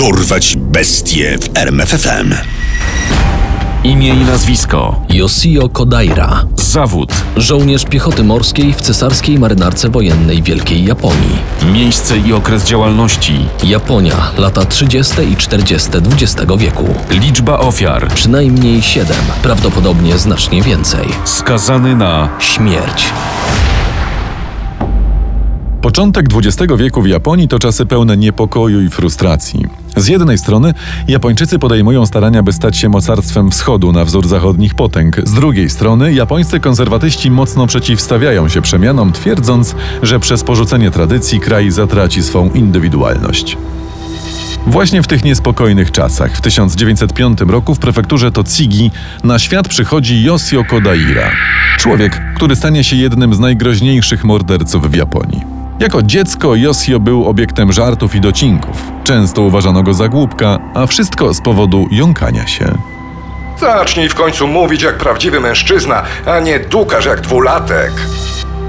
Dorwać bestie w RMFFM. Imię i nazwisko. Yosio Kodaira, Zawód. żołnierz piechoty morskiej w cesarskiej marynarce wojennej Wielkiej Japonii. Miejsce i okres działalności. Japonia, lata 30. i 40. XX wieku. Liczba ofiar. Przynajmniej 7, prawdopodobnie znacznie więcej. Skazany na Śmierć. Początek XX wieku w Japonii to czasy pełne niepokoju i frustracji. Z jednej strony Japończycy podejmują starania, by stać się mocarstwem wschodu na wzór zachodnich potęg. Z drugiej strony japońscy konserwatyści mocno przeciwstawiają się przemianom, twierdząc, że przez porzucenie tradycji kraj zatraci swą indywidualność. Właśnie w tych niespokojnych czasach, w 1905 roku w prefekturze Totsigi na świat przychodzi Yosio Kodaira. Człowiek, który stanie się jednym z najgroźniejszych morderców w Japonii. Jako dziecko Yosio był obiektem żartów i docinków. Często uważano go za głupka, a wszystko z powodu jąkania się. Zacznij w końcu mówić jak prawdziwy mężczyzna, a nie dukasz jak dwulatek.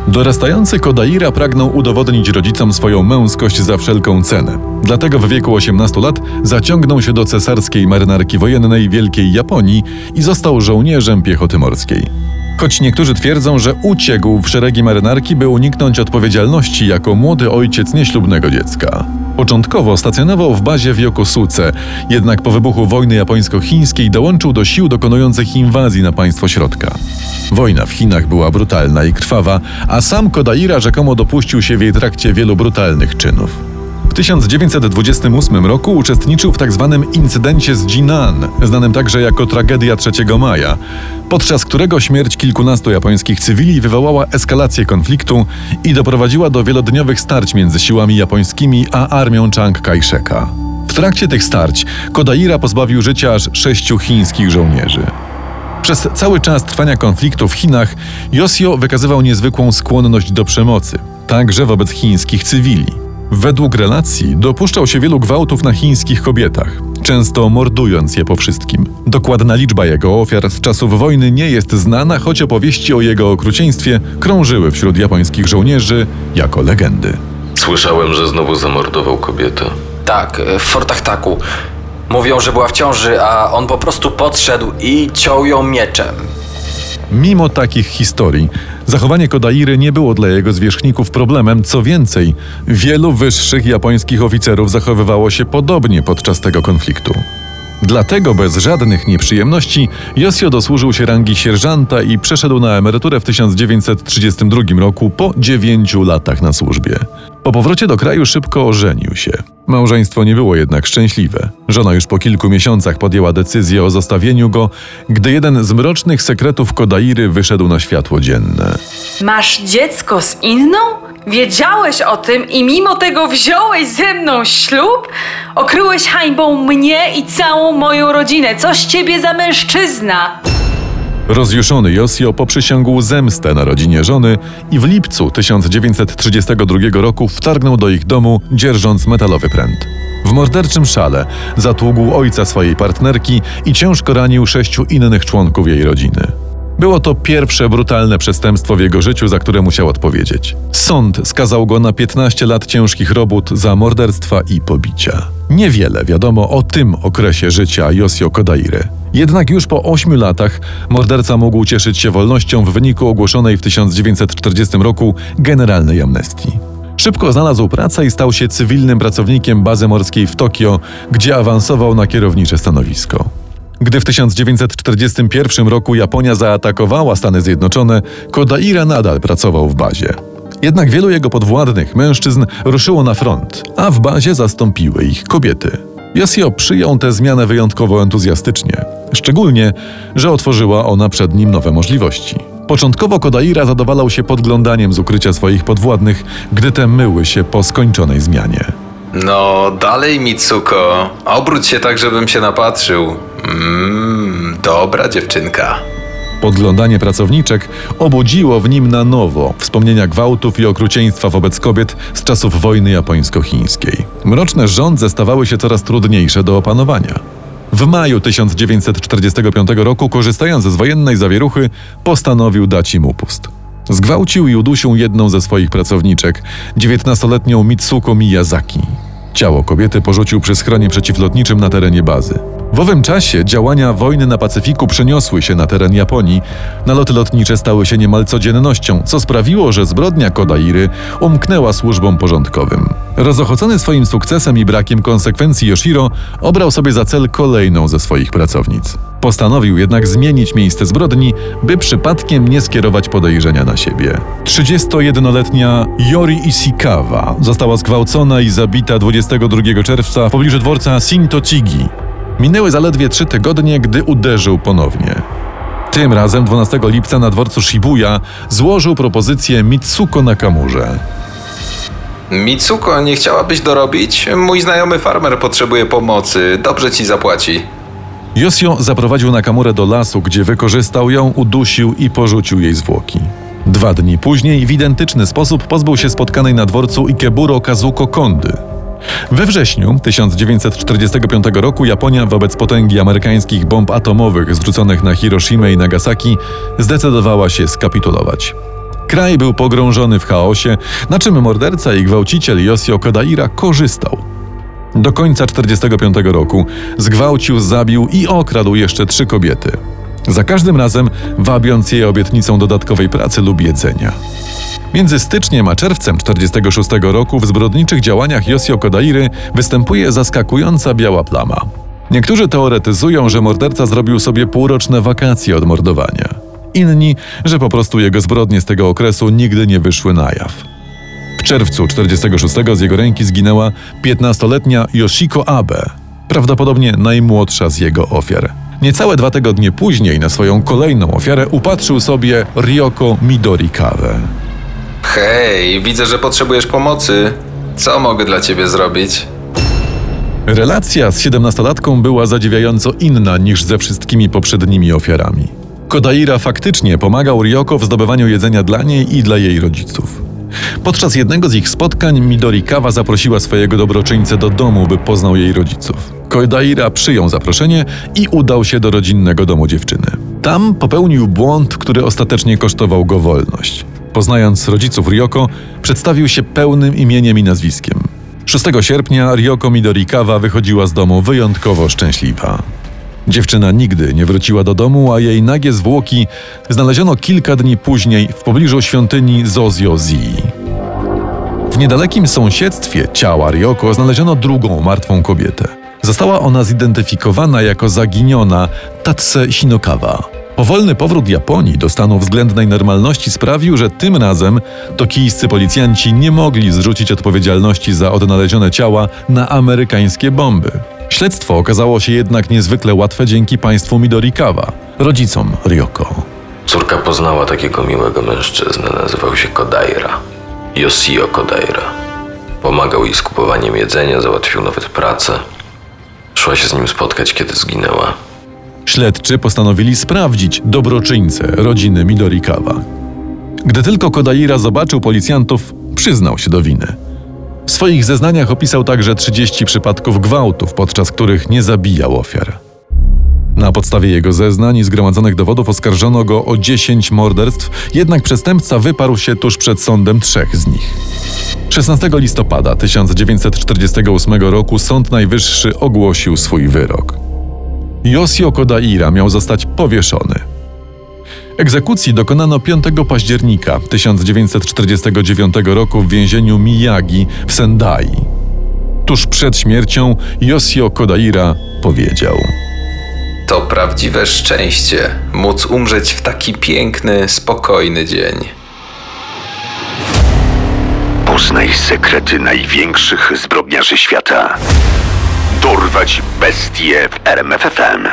Dorastający Kodaira pragnął udowodnić rodzicom swoją męskość za wszelką cenę. Dlatego w wieku 18 lat zaciągnął się do cesarskiej marynarki wojennej Wielkiej Japonii i został żołnierzem piechoty morskiej. Choć niektórzy twierdzą, że uciekł w szeregi marynarki, by uniknąć odpowiedzialności jako młody ojciec nieślubnego dziecka. Początkowo stacjonował w bazie w Yokosuce, jednak po wybuchu wojny japońsko-chińskiej dołączył do sił dokonujących inwazji na państwo środka. Wojna w Chinach była brutalna i krwawa, a sam Kodaira rzekomo dopuścił się w jej trakcie wielu brutalnych czynów. W 1928 roku uczestniczył w tzw. incydencie z Jinan, znanym także jako tragedia 3 maja, podczas którego śmierć kilkunastu japońskich cywili wywołała eskalację konfliktu i doprowadziła do wielodniowych starć między siłami japońskimi a armią Chiang Kai-sheka. W trakcie tych starć Kodaira pozbawił życia aż sześciu chińskich żołnierzy. Przez cały czas trwania konfliktu w Chinach Yosio wykazywał niezwykłą skłonność do przemocy, także wobec chińskich cywili. Według relacji dopuszczał się wielu gwałtów na chińskich kobietach, często mordując je po wszystkim. Dokładna liczba jego ofiar z czasów wojny nie jest znana, choć opowieści o jego okrucieństwie krążyły wśród japońskich żołnierzy jako legendy. Słyszałem, że znowu zamordował kobietę. Tak, e, w Fortach Taku. Mówią, że była w ciąży, a on po prostu podszedł i ciął ją mieczem. Mimo takich historii, zachowanie Kodairy nie było dla jego zwierzchników problemem, co więcej, wielu wyższych japońskich oficerów zachowywało się podobnie podczas tego konfliktu. Dlatego bez żadnych nieprzyjemności Yosio dosłużył się rangi sierżanta i przeszedł na emeryturę w 1932 roku po dziewięciu latach na służbie. Po powrocie do kraju szybko ożenił się. Małżeństwo nie było jednak szczęśliwe. Żona już po kilku miesiącach podjęła decyzję o zostawieniu go, gdy jeden z mrocznych sekretów Kodairy wyszedł na światło dzienne. Masz dziecko z inną? Wiedziałeś o tym i mimo tego wziąłeś ze mną ślub? Okryłeś hańbą mnie i całą moją rodzinę. Co z ciebie za mężczyzna? Rozjuszony Josio poprzysiągł zemstę na rodzinie żony i w lipcu 1932 roku wtargnął do ich domu, dzierżąc metalowy pręt. W morderczym szale zatługł ojca swojej partnerki i ciężko ranił sześciu innych członków jej rodziny. Było to pierwsze brutalne przestępstwo w jego życiu, za które musiał odpowiedzieć. Sąd skazał go na 15 lat ciężkich robót za morderstwa i pobicia. Niewiele wiadomo o tym okresie życia Josio Kodairy. Jednak już po 8 latach morderca mógł cieszyć się wolnością w wyniku ogłoszonej w 1940 roku generalnej amnestii. Szybko znalazł pracę i stał się cywilnym pracownikiem bazy morskiej w Tokio, gdzie awansował na kierownicze stanowisko. Gdy w 1941 roku Japonia zaatakowała Stany Zjednoczone, Kodaira nadal pracował w bazie. Jednak wielu jego podwładnych mężczyzn ruszyło na front, a w bazie zastąpiły ich kobiety. Yosio przyjął tę zmianę wyjątkowo entuzjastycznie, szczególnie, że otworzyła ona przed nim nowe możliwości. Początkowo Kodaira zadowalał się podglądaniem z ukrycia swoich podwładnych, gdy te myły się po skończonej zmianie. No, dalej Mitsuko. Obróć się tak, żebym się napatrzył. Mmm, dobra dziewczynka. Podglądanie pracowniczek obudziło w nim na nowo wspomnienia gwałtów i okrucieństwa wobec kobiet z czasów wojny japońsko-chińskiej. Mroczne żądze stawały się coraz trudniejsze do opanowania. W maju 1945 roku, korzystając z wojennej zawieruchy, postanowił dać im upust. Zgwałcił i udusił jedną ze swoich pracowniczek, 19-letnią Mitsuko Miyazaki. Ciało kobiety porzucił przy schronie przeciwlotniczym na terenie bazy. W owym czasie działania wojny na Pacyfiku przeniosły się na teren Japonii. Naloty lotnicze stały się niemal codziennością, co sprawiło, że zbrodnia Kodairy umknęła służbom porządkowym. Rozochocony swoim sukcesem i brakiem konsekwencji Yoshiro obrał sobie za cel kolejną ze swoich pracownic. Postanowił jednak zmienić miejsce zbrodni, by przypadkiem nie skierować podejrzenia na siebie. 31-letnia Yori Ishikawa została zgwałcona i zabita 22 czerwca w pobliżu dworca Shintochigi. Minęły zaledwie trzy tygodnie, gdy uderzył ponownie. Tym razem 12 lipca na dworcu Shibuya złożył propozycję Mitsuko Nakamurze. Mitsuko, nie chciałabyś dorobić? Mój znajomy farmer potrzebuje pomocy. Dobrze ci zapłaci. Yosio zaprowadził Nakamurę do lasu, gdzie wykorzystał ją, udusił i porzucił jej zwłoki. Dwa dni później w identyczny sposób pozbył się spotkanej na dworcu Ikeburo Kazuko Kondy. We wrześniu 1945 roku Japonia wobec potęgi amerykańskich bomb atomowych zrzuconych na Hiroshimę i Nagasaki zdecydowała się skapitulować. Kraj był pogrążony w chaosie, na czym morderca i gwałciciel Yosio Kodaira korzystał. Do końca 1945 roku zgwałcił, zabił i okradł jeszcze trzy kobiety. Za każdym razem wabiąc je obietnicą dodatkowej pracy lub jedzenia. Między styczniem a czerwcem 1946 roku w zbrodniczych działaniach Yosio Kodairy występuje zaskakująca biała plama. Niektórzy teoretyzują, że morderca zrobił sobie półroczne wakacje od mordowania. Inni, że po prostu jego zbrodnie z tego okresu nigdy nie wyszły na jaw. W czerwcu 1946 z jego ręki zginęła 15-letnia Yoshiko Abe, prawdopodobnie najmłodsza z jego ofiar. Niecałe dwa tygodnie później na swoją kolejną ofiarę upatrzył sobie Ryoko Midorikawe. Hej, widzę, że potrzebujesz pomocy. Co mogę dla ciebie zrobić? Relacja z 17-latką była zadziwiająco inna niż ze wszystkimi poprzednimi ofiarami. Kodaira faktycznie pomagał Ryoko w zdobywaniu jedzenia dla niej i dla jej rodziców. Podczas jednego z ich spotkań Midorikawa zaprosiła swojego dobroczyńcę do domu, by poznał jej rodziców. Kodaira przyjął zaproszenie i udał się do rodzinnego domu dziewczyny. Tam popełnił błąd, który ostatecznie kosztował go wolność. Poznając rodziców Ryoko, przedstawił się pełnym imieniem i nazwiskiem. 6 sierpnia Ryoko Midorikawa wychodziła z domu wyjątkowo szczęśliwa. Dziewczyna nigdy nie wróciła do domu, a jej nagie zwłoki znaleziono kilka dni później w pobliżu świątyni Zozio Zii. W niedalekim sąsiedztwie ciała Ryoko znaleziono drugą martwą kobietę. Została ona zidentyfikowana jako zaginiona Tatse Shinokawa. Powolny powrót Japonii do stanu względnej normalności sprawił, że tym razem tokijscy policjanci nie mogli zrzucić odpowiedzialności za odnalezione ciała na amerykańskie bomby. Śledztwo okazało się jednak niezwykle łatwe dzięki państwu Midorikawa, rodzicom Ryoko. Córka poznała takiego miłego mężczyznę, nazywał się Kodaira. Yosio Kodaira. Pomagał jej z kupowaniem jedzenia, załatwił nawet pracę. Szła się z nim spotkać, kiedy zginęła. Śledczy postanowili sprawdzić dobroczyńcę rodziny Midorikawa. Gdy tylko Kodaira zobaczył policjantów, przyznał się do winy. W swoich zeznaniach opisał także 30 przypadków gwałtów, podczas których nie zabijał ofiar. Na podstawie jego zeznań i zgromadzonych dowodów oskarżono go o 10 morderstw, jednak przestępca wyparł się tuż przed sądem trzech z nich. 16 listopada 1948 roku Sąd Najwyższy ogłosił swój wyrok. Yosio Kodaira miał zostać powieszony. Egzekucji dokonano 5 października 1949 roku w więzieniu Miyagi w Sendai. Tuż przed śmiercią Yosio Kodaira powiedział: To prawdziwe szczęście móc umrzeć w taki piękny, spokojny dzień. Poznaj sekrety największych zbrodniarzy świata. Dorwać bestie w RMFFM.